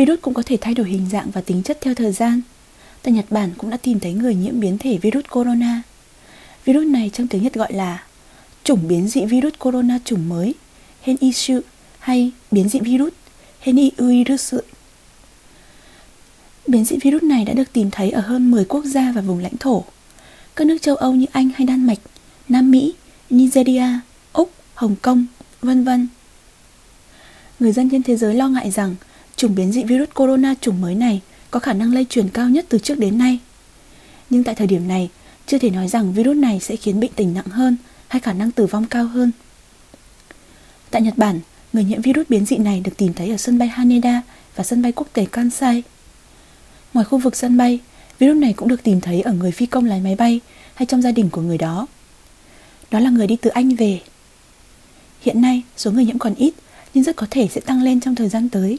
Virus cũng có thể thay đổi hình dạng và tính chất theo thời gian. Tại Nhật Bản cũng đã tìm thấy người nhiễm biến thể virus corona. Virus này trong tiếng Nhật gọi là chủng biến dị virus corona chủng mới, Henishu hay biến dị virus, Henivirus. Biến dị virus này đã được tìm thấy ở hơn 10 quốc gia và vùng lãnh thổ. Các nước châu Âu như Anh hay Đan Mạch, Nam Mỹ, Nigeria, Úc, Hồng Kông, vân vân. Người dân trên thế giới lo ngại rằng chủng biến dị virus corona chủng mới này có khả năng lây truyền cao nhất từ trước đến nay. Nhưng tại thời điểm này, chưa thể nói rằng virus này sẽ khiến bệnh tình nặng hơn hay khả năng tử vong cao hơn. Tại Nhật Bản, người nhiễm virus biến dị này được tìm thấy ở sân bay Haneda và sân bay quốc tế Kansai. Ngoài khu vực sân bay, virus này cũng được tìm thấy ở người phi công lái máy bay hay trong gia đình của người đó. Đó là người đi từ Anh về. Hiện nay, số người nhiễm còn ít nhưng rất có thể sẽ tăng lên trong thời gian tới.